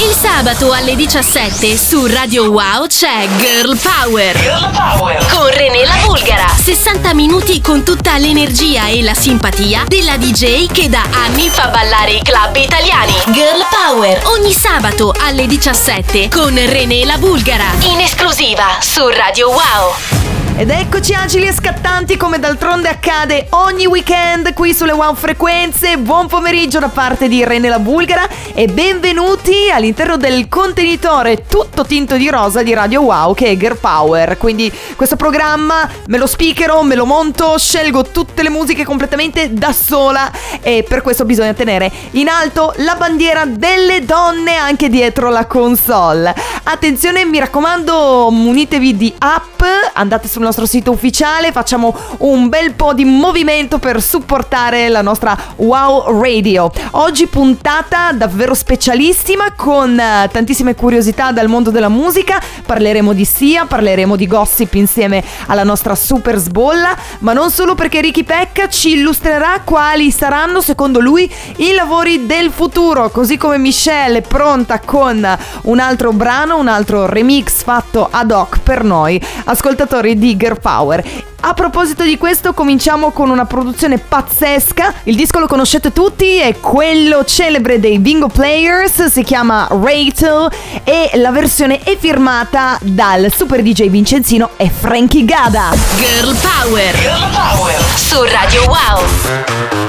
Il sabato alle 17 su Radio Wow c'è Girl Power. Girl Power. Con René la Bulgara. 60 minuti con tutta l'energia e la simpatia della DJ che da anni fa ballare i club italiani. Girl Power. Ogni sabato alle 17 con René la Bulgara. In esclusiva su Radio Wow. Ed eccoci agili e scattanti come d'altronde accade ogni weekend qui sulle Wow Frequenze. Buon pomeriggio da parte di Rene la Bulgara e benvenuti all'interno del contenitore tutto tinto di rosa di Radio Wow che è Girl Power. Quindi questo programma me lo speakero, me lo monto, scelgo tutte le musiche completamente da sola e per questo bisogna tenere in alto la bandiera delle donne anche dietro la console. Attenzione, mi raccomando, munitevi di app, andate sul nostro sito ufficiale, facciamo un bel po' di movimento per supportare la nostra Wow Radio. Oggi puntata davvero specialissima con eh, tantissime curiosità dal mondo della musica, parleremo di Sia, parleremo di gossip insieme alla nostra super sbolla, ma non solo perché Ricky Pecca ci illustrerà quali saranno secondo lui i lavori del futuro, così come Michelle è pronta con un altro brano, un altro remix fatto ad hoc per noi, ascoltatori di Girl Power. A proposito di questo, cominciamo con una produzione pazzesca. Il disco lo conoscete tutti, è quello celebre dei Bingo Players, si chiama Rachel e la versione è firmata dal super DJ Vincenzino e Frankie Gada. Girl Power. Girl Power. Su Radio Wow.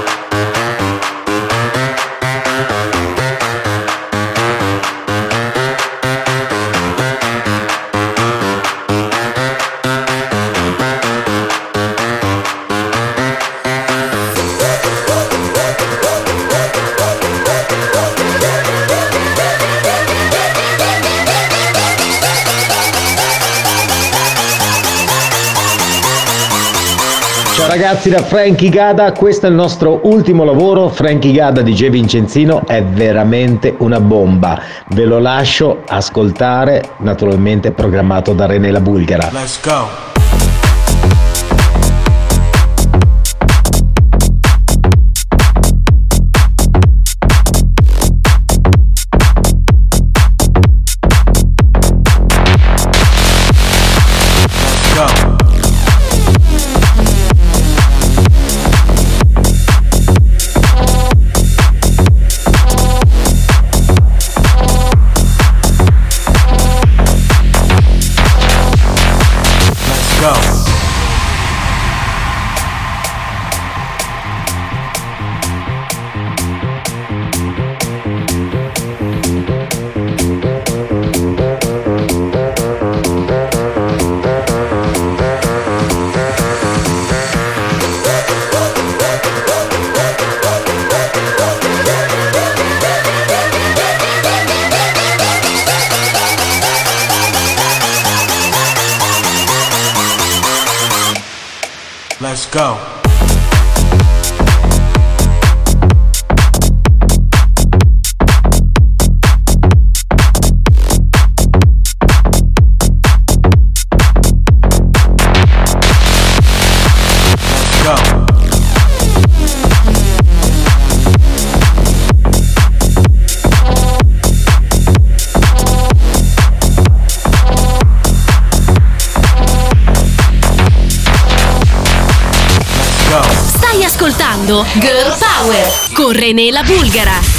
Ragazzi da Frankie Gada, questo è il nostro ultimo lavoro, Frankie Gada di J. Vincenzino è veramente una bomba, ve lo lascio ascoltare, naturalmente programmato da René La Bulgara. Let's go. La Bulgara.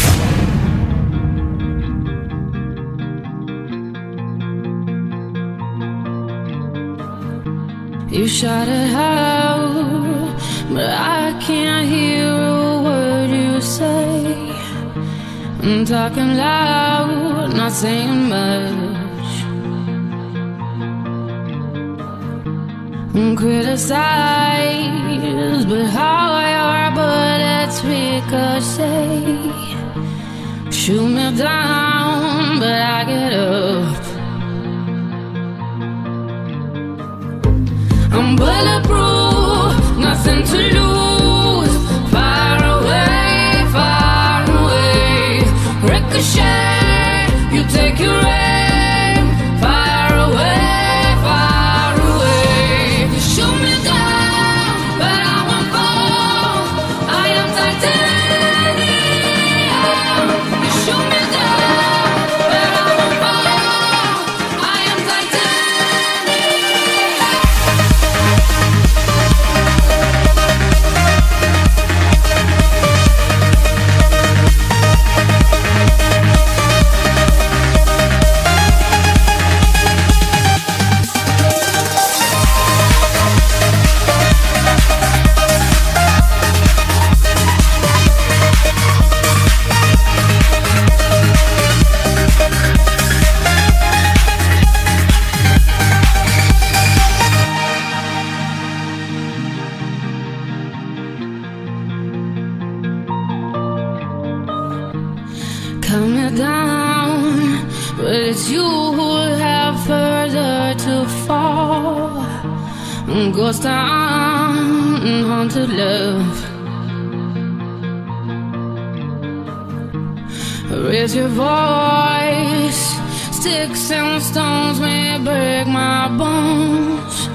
Break my bones.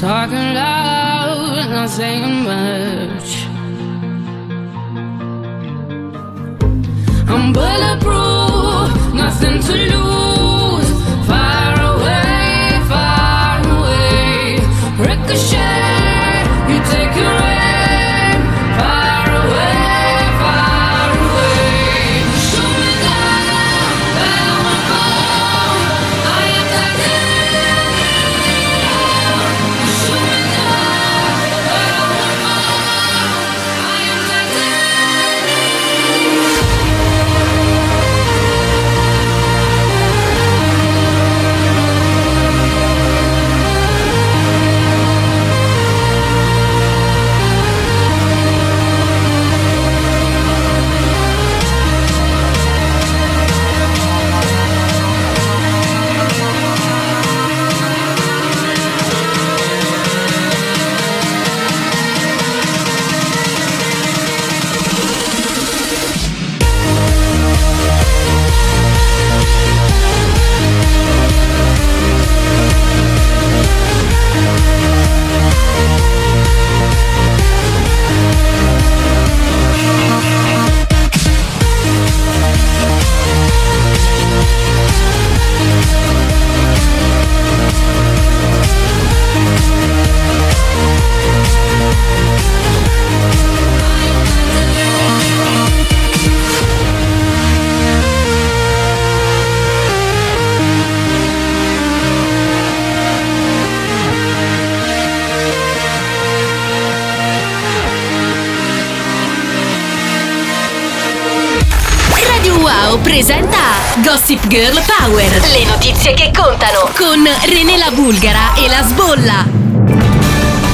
Talking loud, not saying much. I'm bulletproof, nothing to lose. Presenta Gossip Girl Power. Le notizie che contano con René la Bulgara e la Sbolla.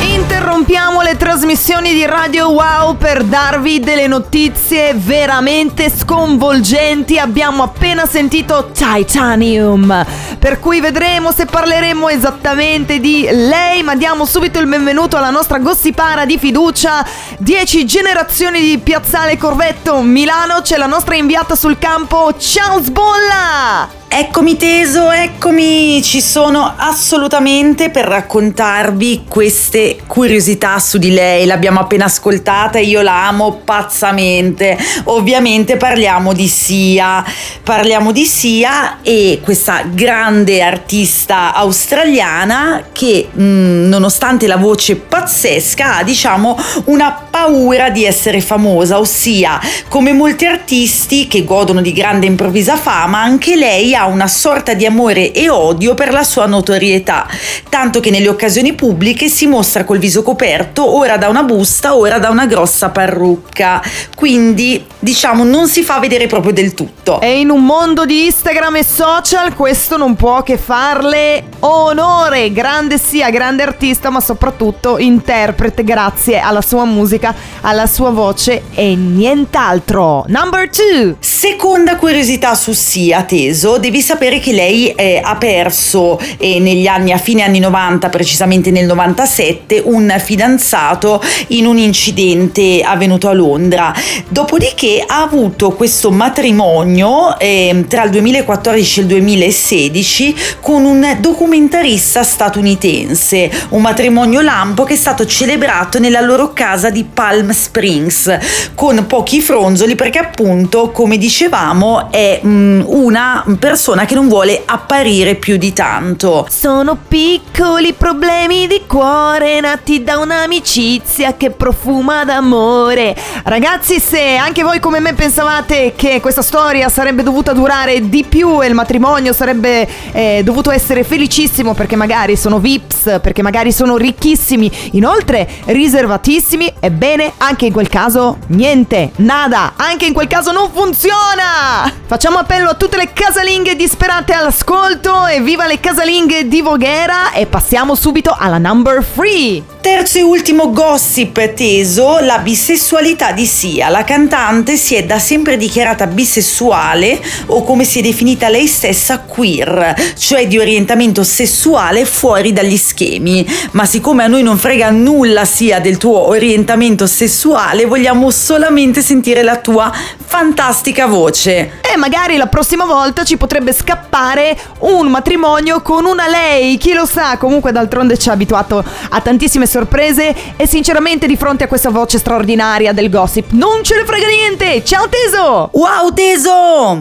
Interrompiamo le trasmissioni di Radio Wow per darvi delle notizie veramente sconvolgenti. Abbiamo appena sentito Titanium, per cui vedremo se parleremo esattamente di lei, ma diamo subito il benvenuto alla nostra gossipara di fiducia. 10 generazioni di Piazzale Corvetto Milano, c'è la nostra inviata sul campo. Ciao Sbolla! Eccomi teso, eccomi, ci sono assolutamente per raccontarvi queste curiosità su di lei, l'abbiamo appena ascoltata e io la amo pazzamente. Ovviamente parliamo di Sia, parliamo di Sia e questa grande artista australiana che mh, nonostante la voce pazzesca ha diciamo una paura di essere famosa, ossia come molti artisti che godono di grande improvvisa fama, anche lei ha una sorta di amore e odio per la sua notorietà, tanto che nelle occasioni pubbliche si mostra col viso coperto ora da una busta, ora da una grossa parrucca. Quindi, diciamo, non si fa vedere proprio del tutto. E in un mondo di Instagram e social questo non può che farle onore. Grande sia, grande artista, ma soprattutto interprete grazie alla sua musica, alla sua voce e nient'altro. Number two. Seconda curiosità su Sia, Teso, devi sapere che lei eh, ha perso eh, negli anni, a fine anni 90, precisamente nel 97, un fidanzato in un incidente avvenuto a Londra. Dopodiché ha avuto questo matrimonio eh, tra il 2014 e il 2016 con un documentarista statunitense, un matrimonio lampo che è stato celebrato nella loro casa di Palm Springs con pochi fronzoli perché appunto, come dicevamo, è mm, una persona che non vuole apparire più di tanto. Sono piccoli problemi di cuore nati da un'amicizia che profuma d'amore. Ragazzi, se anche voi come me pensavate che questa storia sarebbe dovuta durare di più e il matrimonio sarebbe eh, dovuto essere felicissimo perché magari sono VIPs, perché magari sono ricchissimi, inoltre riservatissimi, ebbene, anche in quel caso niente, nada, anche in quel caso non funziona! Facciamo appello a tutte le casalinghe disperate all'ascolto e viva le casalinghe di Voghera e passiamo subito alla number 3. Terzo e ultimo gossip teso, la bisessualità di Sia. La cantante si è da sempre dichiarata bisessuale o come si è definita lei stessa queer, cioè di orientamento sessuale fuori dagli schemi. Ma siccome a noi non frega nulla Sia del tuo orientamento sessuale, vogliamo solamente sentire la tua fantastica voce. E magari la prossima volta ci potrebbe scappare un matrimonio con una lei, chi lo sa, comunque d'altronde ci ha abituato a tantissime sorprese e sinceramente di fronte a questa voce straordinaria del gossip non ce ne frega niente. Ciao Teso! Wow teso!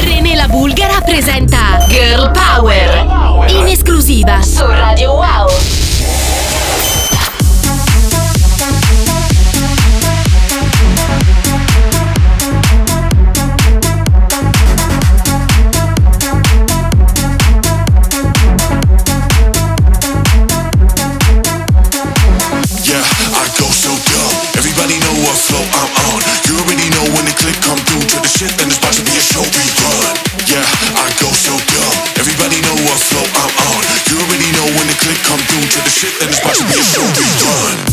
René la Bulgara presenta Girl Power in esclusiva su Radio Wow. Shit, then it's about to be show rerun.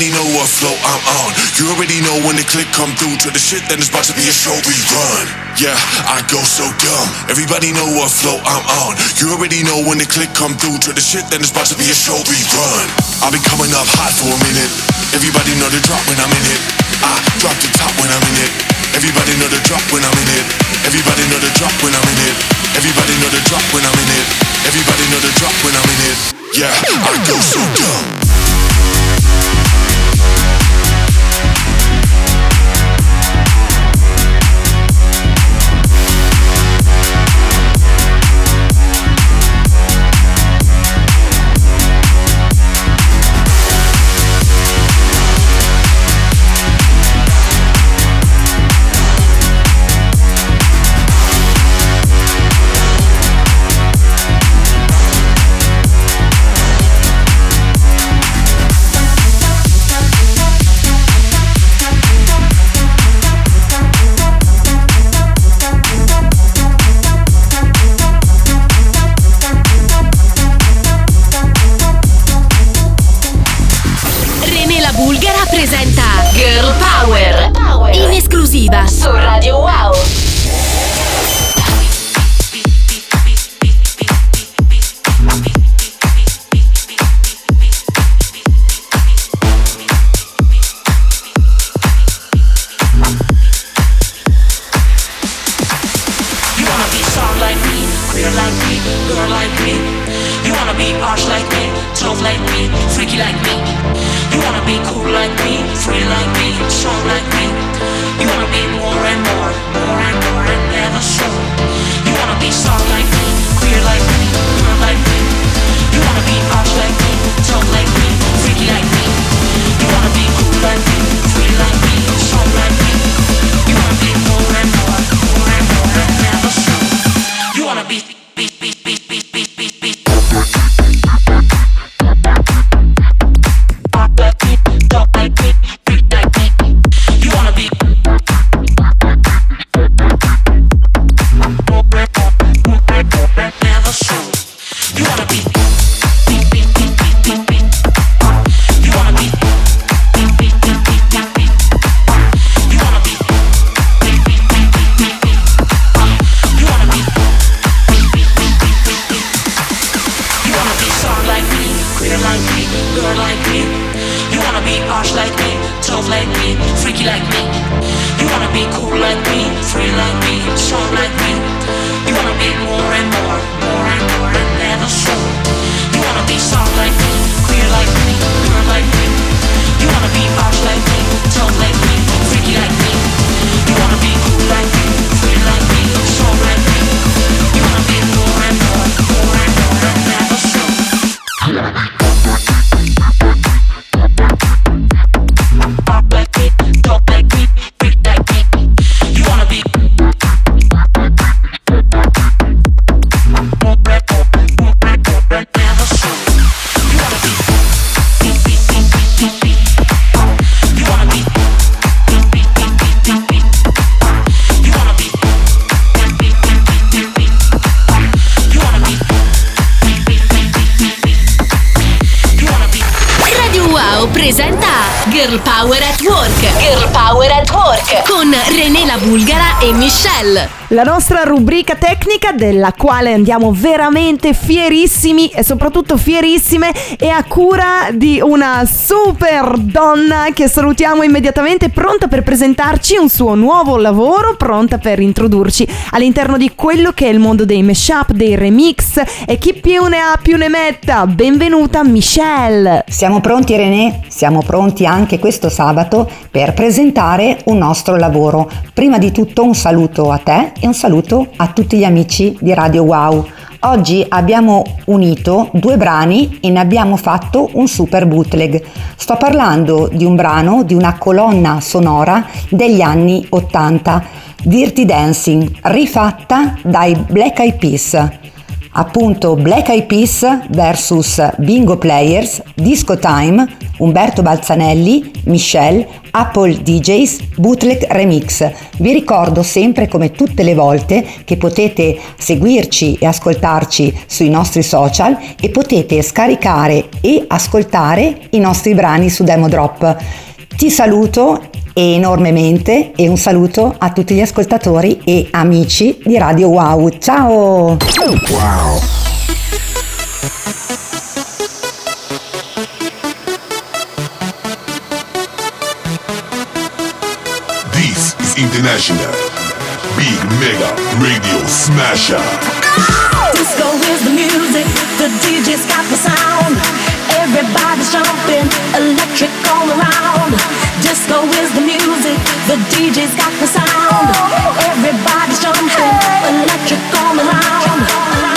Everybody know what flow I'm on. You already know when the click come through to the shit, then it's about to be a show rerun. Yeah, I go so dumb. Everybody know what flow I'm on. You already know when the click come through to the shit, then it's about to be a show rerun. I'll be coming up hot for a minute. Everybody know the drop when I'm in it. I drop the top when I'm in it. Everybody know the drop when I'm in it. Everybody know the drop when I'm in it. Everybody know the drop when I'm in it. Everybody know the drop when I'm in it. Yeah, I go so dumb. beat. Girl Power at Work. Girl Power at Work con René la Bulgara e Michelle. La nostra rubrica tecnica della quale andiamo veramente fierissimi e soprattutto fierissime è a cura di una super donna che salutiamo immediatamente pronta per presentarci un suo nuovo lavoro, pronta per introdurci all'interno di quello che è il mondo dei mashup, dei remix e chi più ne ha più ne metta. Benvenuta Michelle. Siamo pronti René? Siamo pronti anche questo sabato per presentare un nostro lavoro. Prima di tutto un saluto a te e un saluto a tutti gli amici di Radio Wow. Oggi abbiamo unito due brani e ne abbiamo fatto un super bootleg. Sto parlando di un brano, di una colonna sonora degli anni 80, Dirty Dancing, rifatta dai Black Eyed Peas appunto Black Eyed Peas vs Bingo Players, Disco Time, Umberto Balzanelli, Michelle, Apple DJs, Bootleg Remix. Vi ricordo sempre come tutte le volte che potete seguirci e ascoltarci sui nostri social e potete scaricare e ascoltare i nostri brani su Demo Drop. Ti saluto enormemente e un saluto a tutti gli ascoltatori e amici di Radio Wow. Ciao! This is International Big Mega Radio Smasher. Disco is the music, the DJ's got the sound. Everybody's jumping, electric all around. Disco is the music, the DJ's got the sound. Everybody's jumping, electric all around.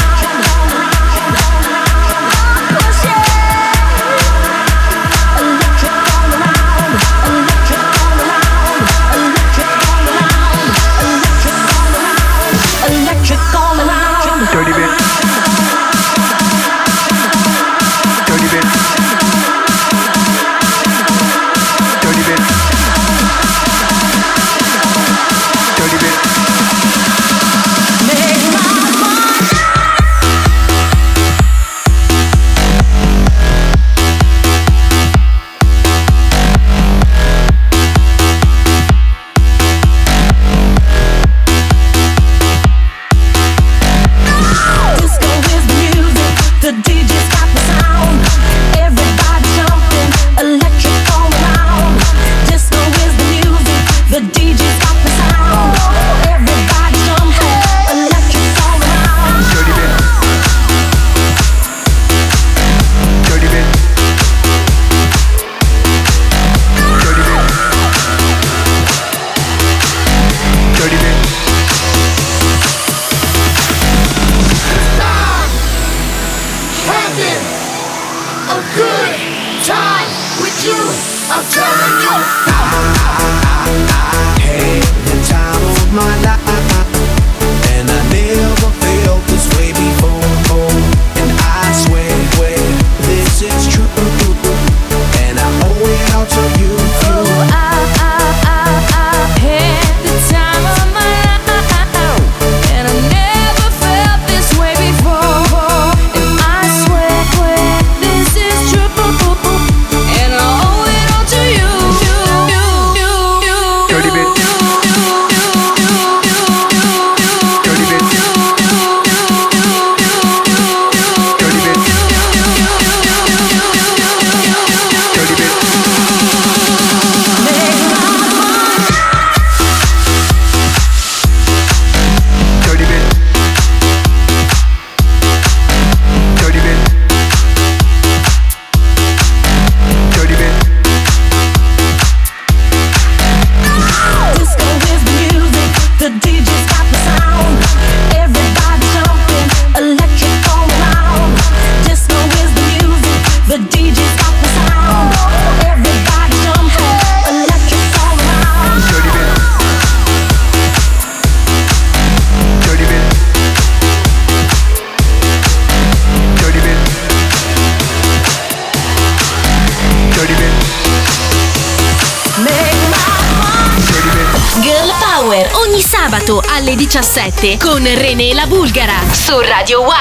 Alle 17 con René la Bulgara su Radio Wow.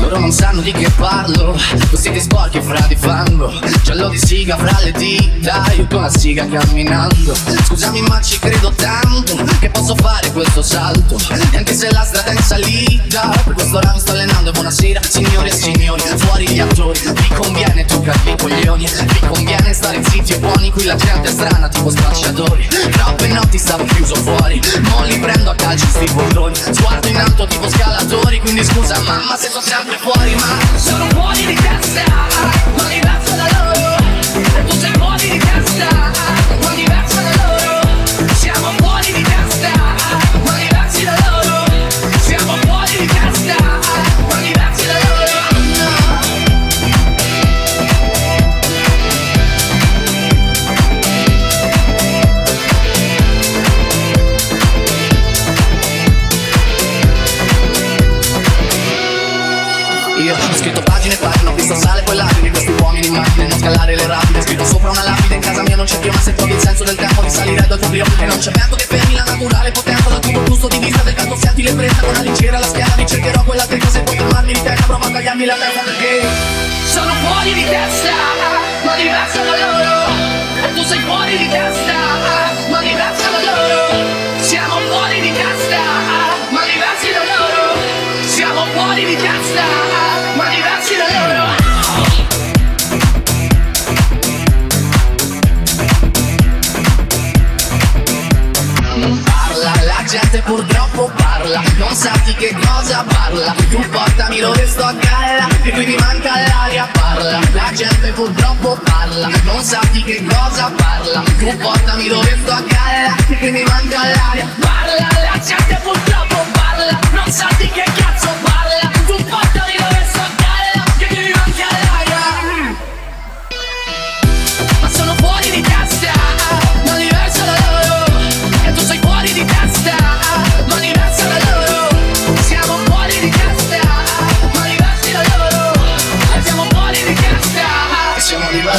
Loro non sanno di che parlo Vestiti sporchi fra di fango. Giallo di siga fra le dita Io con la siga camminando. Scusami ma ci credo tanto Che posso fare questo salto. E anche se la strada è in salita Per questo ora mi sto allenando. Buonasera signore e signori Fuori gli attori. Vi conviene toccarvi i coglioni. Vi conviene stare zitti e buoni Qui la gente è strana tipo spacciatori. Troppe notti stavo chiuso fuori Mo li prendo a calci sti bolloni. Sguardo in alto tipo scalatori Quindi scusa mamma se sono sempre fuori Ma sono fuori di testa Ma diverso da loro E tu sei fuori di testa Ma diverso Tagliarmi la testa perché Sono fuori di testa, ma diversa da loro. E tu sei fuori di testa, parla Non sa di che cosa parla. Tu portami dove sto a galla E qui mi manca l'aria Parla, la gente purtroppo parla Non sa di che cosa parla. Tu portami dove sto a galla E qui mi manca l'aria Parla, la gente purtroppo parla Non sa di che cazzo parla. Tu portami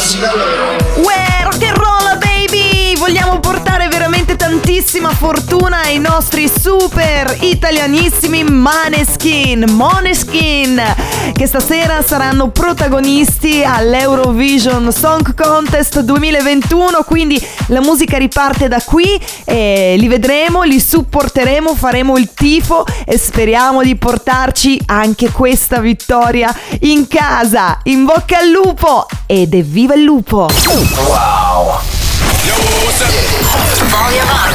Uè, rock and roll baby! Vogliamo portare veramente tantissima fortuna ai nostri super italianissimi Maneskin, Moneskin, che stasera saranno protagonisti all'Eurovision Song Contest 2021, quindi la musica riparte da qui e li vedremo, li supporteremo, faremo il tifo e speriamo di portarci anche questa vittoria in casa. In bocca al lupo ed evviva il lupo! René la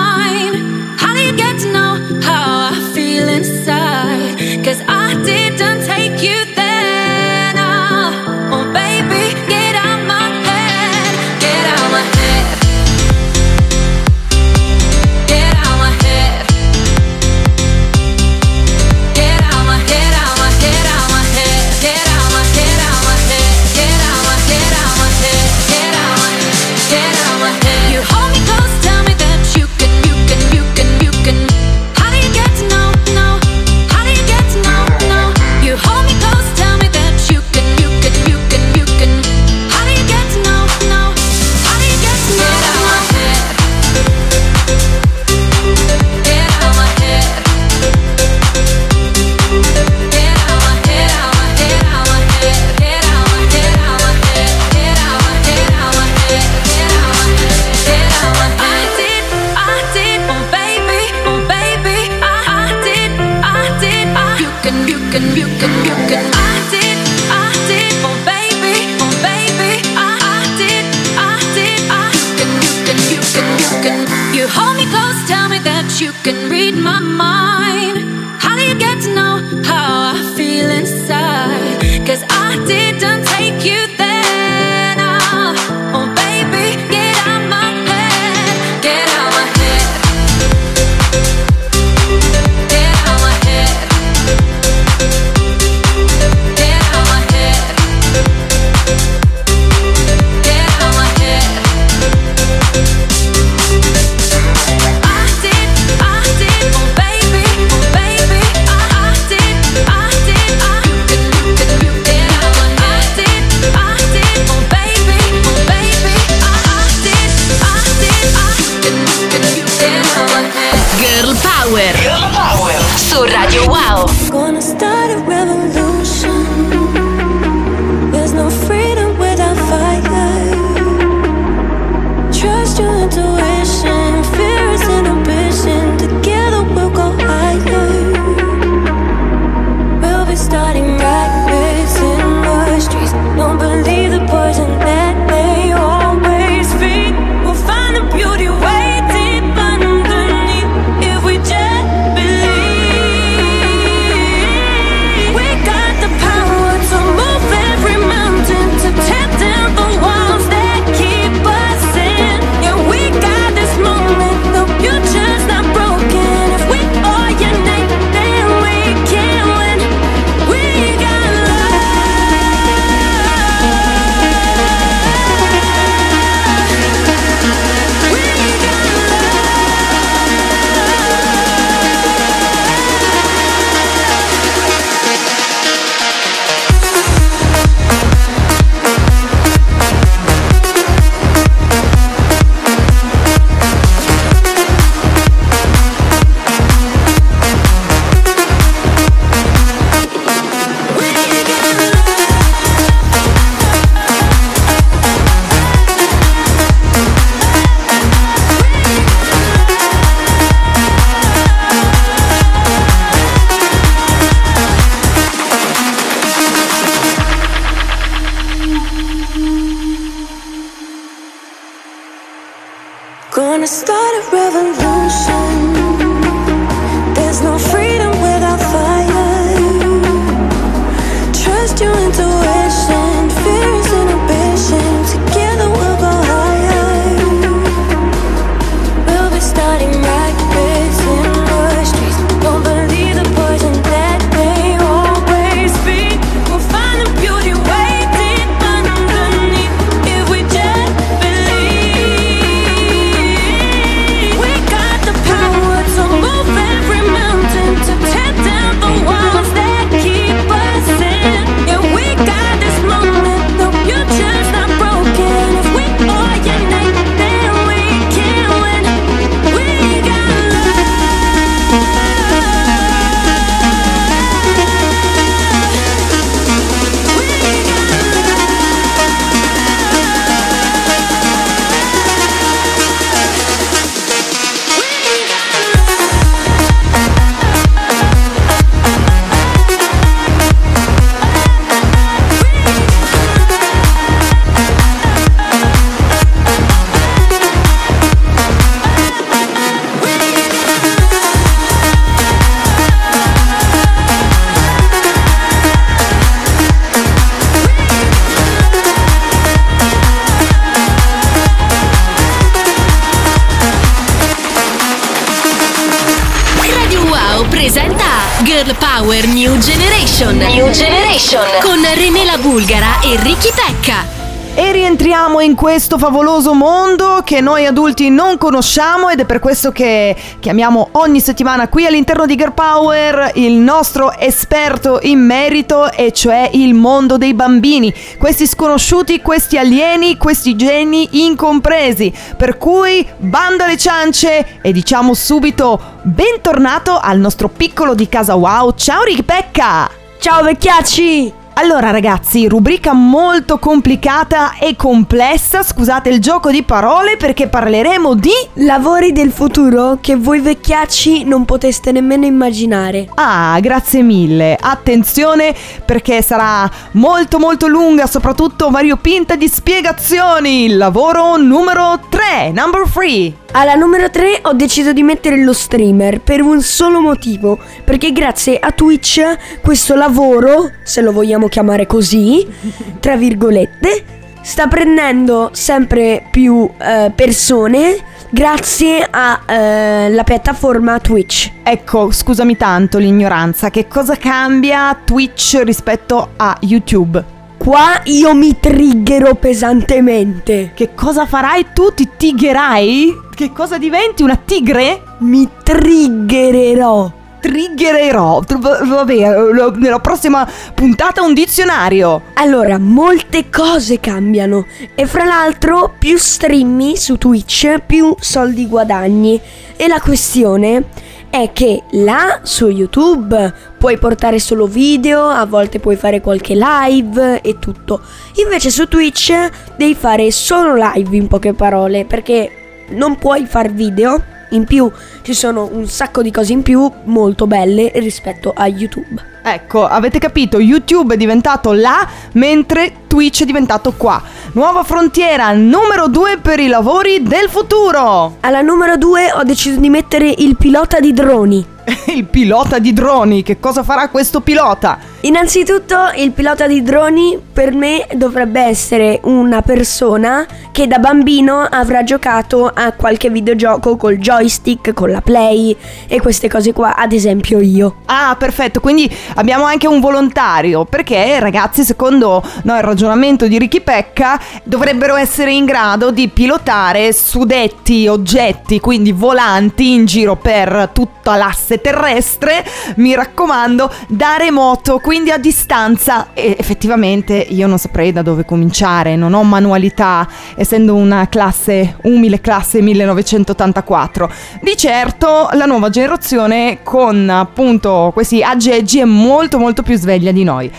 e Ricky Tecca. E rientriamo in questo favoloso mondo che noi adulti non conosciamo ed è per questo che chiamiamo ogni settimana qui all'interno di Girl Power il nostro esperto in merito e cioè il mondo dei bambini, questi sconosciuti, questi alieni, questi geni incompresi. Per cui bando alle ciance e diciamo subito bentornato al nostro piccolo di casa wow. Ciao Rick Pecca! Ciao vecchiacci! Allora ragazzi, rubrica molto complicata e complessa, scusate il gioco di parole perché parleremo di lavori del futuro che voi vecchiacci non poteste nemmeno immaginare. Ah, grazie mille. Attenzione perché sarà molto molto lunga, soprattutto variopinta di spiegazioni. Lavoro numero 3, number 3. Alla numero 3 ho deciso di mettere lo streamer per un solo motivo, perché grazie a Twitch questo lavoro, se lo vogliamo chiamare così, tra virgolette, sta prendendo sempre più eh, persone grazie alla piattaforma Twitch. Ecco, scusami tanto l'ignoranza, che cosa cambia Twitch rispetto a YouTube? Qua io mi triggerò pesantemente. Che cosa farai tu? Ti tigherai? Che cosa diventi? Una tigre? Mi triggererò. Triggererò. Vabbè, nella prossima puntata un dizionario. Allora, molte cose cambiano e fra l'altro più streami su Twitch, più soldi guadagni. E la questione è che là su YouTube puoi portare solo video, a volte puoi fare qualche live e tutto. Invece su Twitch devi fare solo live in poche parole, perché non puoi far video. In più ci sono un sacco di cose in più molto belle rispetto a YouTube. Ecco, avete capito, YouTube è diventato là, mentre Twitch è diventato qua. Nuova frontiera, numero 2 per i lavori del futuro. Alla numero 2 ho deciso di mettere il pilota di droni. il pilota di droni, che cosa farà questo pilota? Innanzitutto il pilota di droni per me dovrebbe essere una persona che da bambino avrà giocato a qualche videogioco col joystick, con la play e queste cose qua, ad esempio io. Ah, perfetto, quindi abbiamo anche un volontario, perché ragazzi, secondo no, il ragionamento di Ricky Pecca, dovrebbero essere in grado di pilotare suddetti oggetti, quindi volanti in giro per tutta l'asse terrestre, mi raccomando, da remoto, quindi a distanza. E effettivamente io non saprei da dove cominciare, non ho manualità, essendo una classe, umile classe 1984. Di certo la nuova generazione con appunto questi aggeggi è molto molto più sveglia di noi.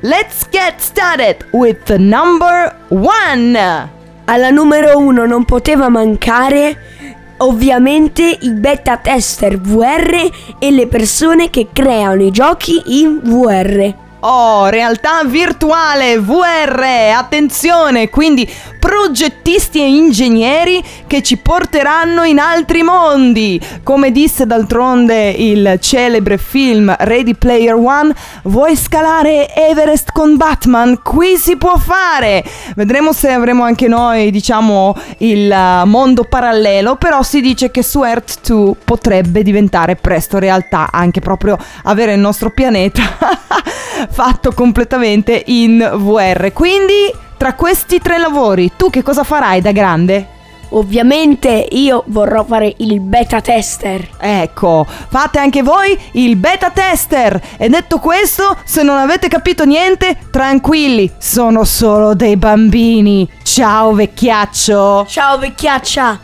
Let's get started with the number one. Alla numero 1 non poteva mancare ovviamente i beta tester VR e le persone che creano i giochi in VR. Oh, realtà virtuale, VR, attenzione, quindi progettisti e ingegneri che ci porteranno in altri mondi. Come disse d'altronde il celebre film Ready Player One, vuoi scalare Everest con Batman? Qui si può fare. Vedremo se avremo anche noi, diciamo, il uh, mondo parallelo, però si dice che su Earth 2 potrebbe diventare presto realtà, anche proprio avere il nostro pianeta fatto completamente in VR. Quindi, tra questi tre lavori, tu che cosa farai da grande? Ovviamente io vorrò fare il beta tester. Ecco, fate anche voi il beta tester. E detto questo, se non avete capito niente, tranquilli, sono solo dei bambini. Ciao vecchiaccio. Ciao vecchiaccia.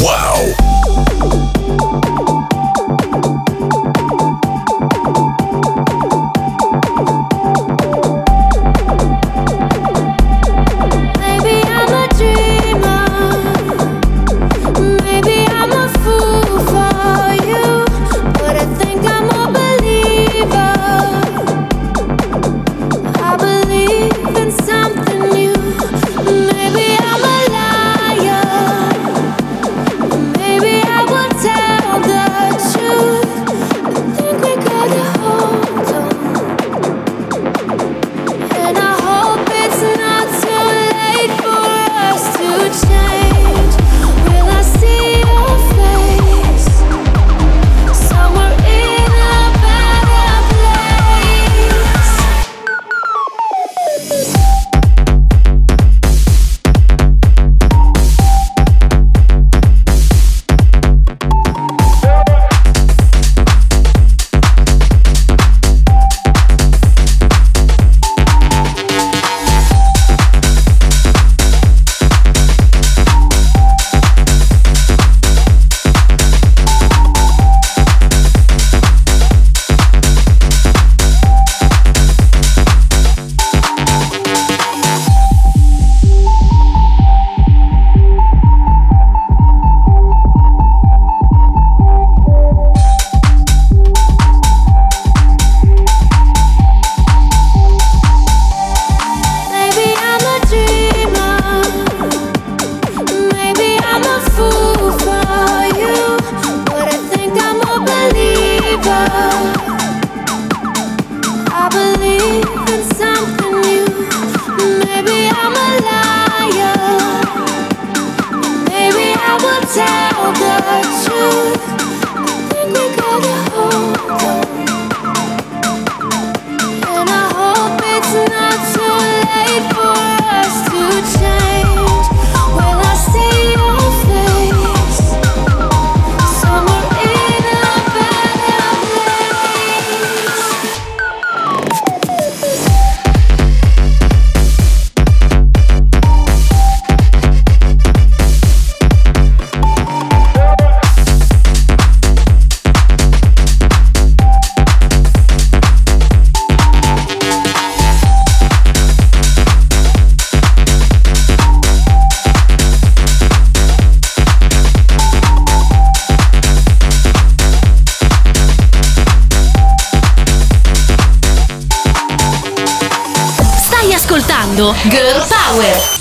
Wow.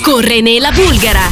Con René la Bulgara.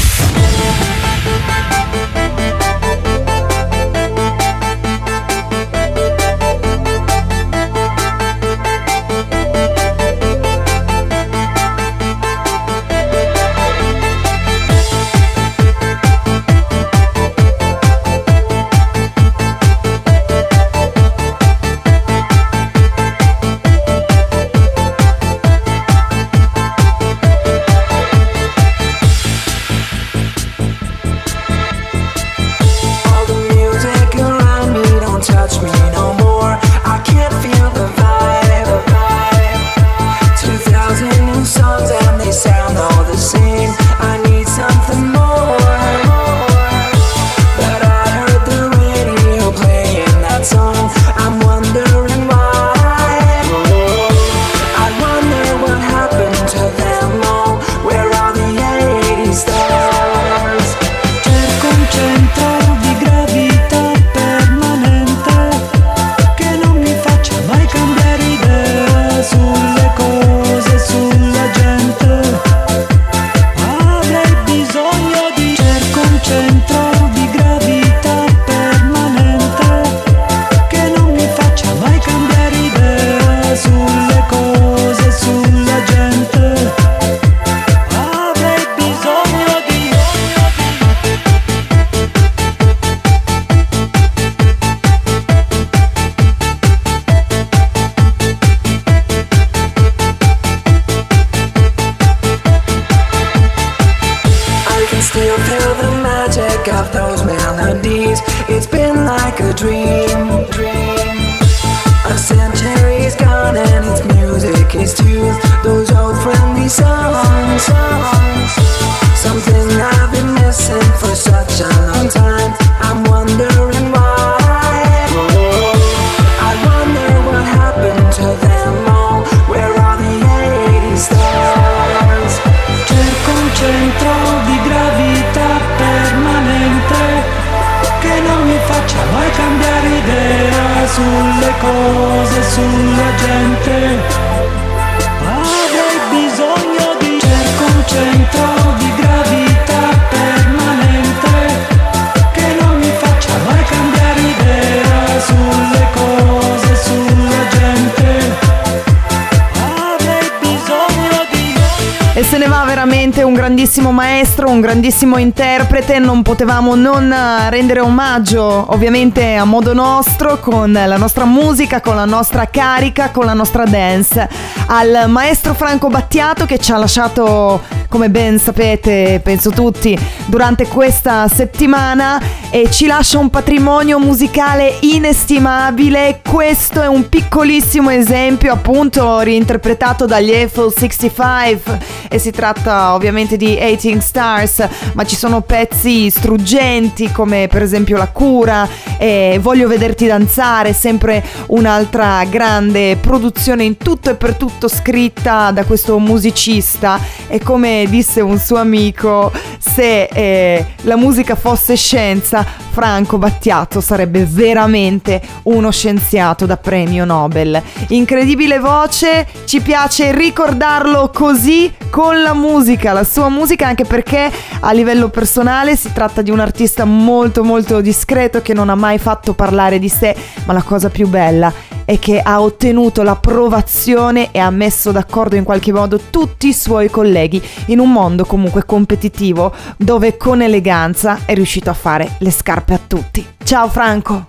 Grandissimo interprete, non potevamo non eh, rendere omaggio ovviamente a modo nostro con la nostra musica, con la nostra carica, con la nostra dance. Al maestro Franco Battiato che ci ha lasciato, come ben sapete, penso tutti, durante questa settimana e ci lascia un patrimonio musicale inestimabile. Questo è un piccolissimo esempio appunto reinterpretato dagli Eiffel 65 e si tratta ovviamente di 18 Stars, ma ci sono pezzi struggenti come per esempio La cura e Voglio vederti danzare, sempre un'altra grande produzione in tutto e per tutto scritta da questo musicista e come disse un suo amico, se eh, la musica fosse scienza, Franco Battiato sarebbe veramente uno scienziato da premio Nobel. Incredibile voce, ci piace ricordarlo così con la musica, la sua musica anche perché a livello personale si tratta di un artista molto molto discreto che non ha mai fatto parlare di sé, ma la cosa più bella è che ha ottenuto l'approvazione e ha messo d'accordo in qualche modo tutti i suoi colleghi in un mondo comunque competitivo dove con eleganza è riuscito a fare le scarpe a tutti. Ciao Franco!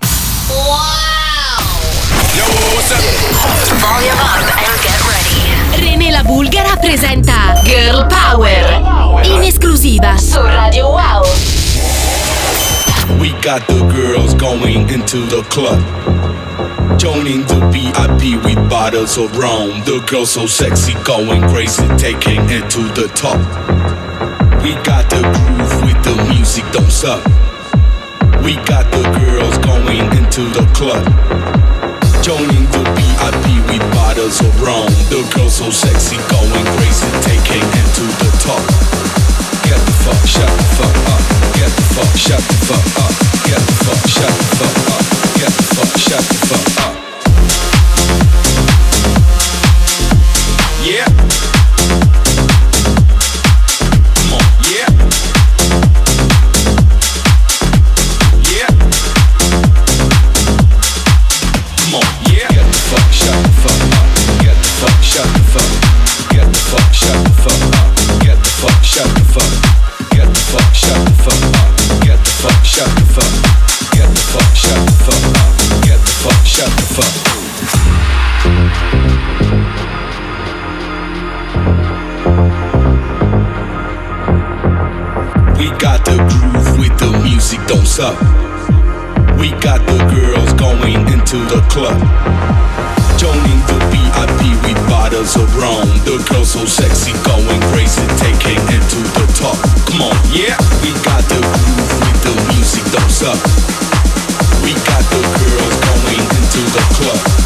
Ready. René la Bulgara presenta Girl Power in esclusiva su Radio Wow. We got the girls going into the club. Joining the VIP with bottles of rum. The girls so sexy, going crazy, taking it to the top. We got the groove with the music, don't suck. We got the girls going into the club. Joining the VIP with bottles of rum. The girls so sexy, going crazy, taking it to the top. Yeah. Don't. We got the girls going into the club. Joining the VIP with bottles of rum. The girls so sexy, going crazy, taking it to the top. Come on, yeah. We got the groove with the music, don't suck. We got the girls going into the club.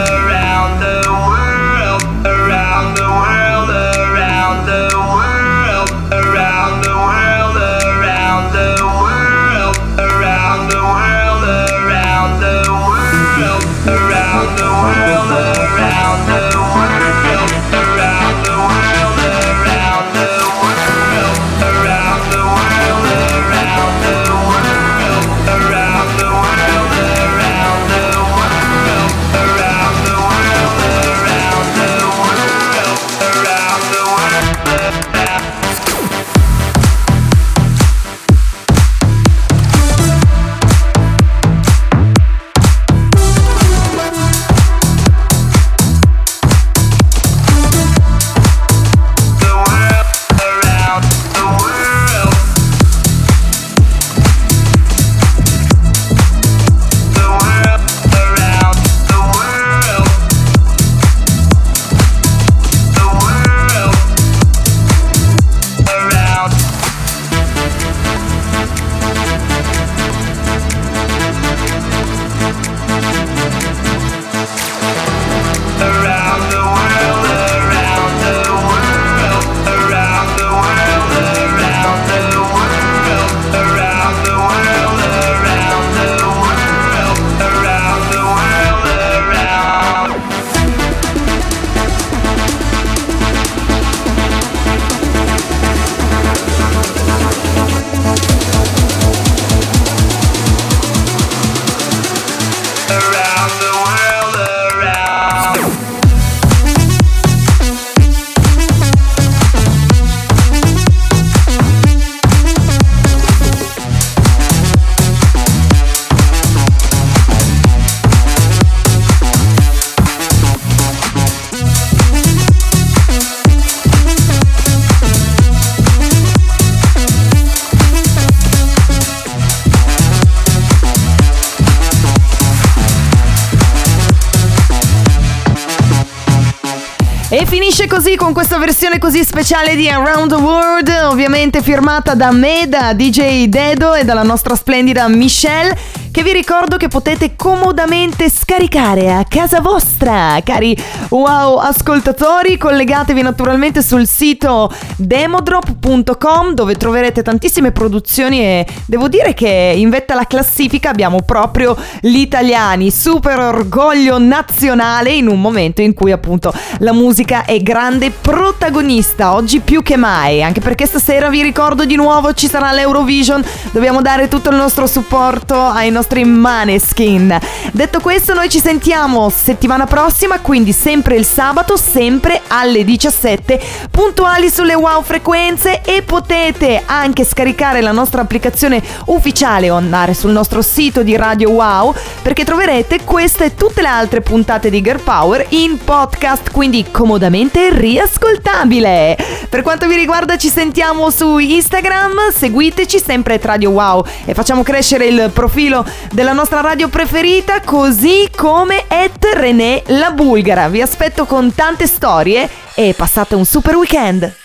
Finisce così con questa versione così speciale di Around the World, ovviamente firmata da me, da DJ Dedo e dalla nostra splendida Michelle, che vi ricordo che potete comodamente scaricare a casa vostra, cari wow ascoltatori, collegatevi naturalmente sul sito demodrop.com dove troverete tantissime produzioni e devo dire che in vetta alla classifica abbiamo proprio gli italiani, super orgoglio nazionale in un momento in cui appunto la musica è grande protagonista, oggi più che mai, anche perché stasera vi ricordo di nuovo ci sarà l'Eurovision, dobbiamo dare tutto il nostro supporto ai nostri nostri maneskin. Detto questo, noi ci sentiamo settimana prossima, quindi sempre il sabato, sempre alle 17, puntuali sulle wow frequenze e potete anche scaricare la nostra applicazione ufficiale o andare sul nostro sito di Radio Wow perché troverete queste e tutte le altre puntate di Girl Power in podcast, quindi comodamente riascoltabile. Per quanto vi riguarda ci sentiamo su Instagram, seguiteci sempre at Radio Wow e facciamo crescere il profilo della nostra radio preferita così come at René la Bulgara. Vi aspetto con tante storie e passate un super weekend.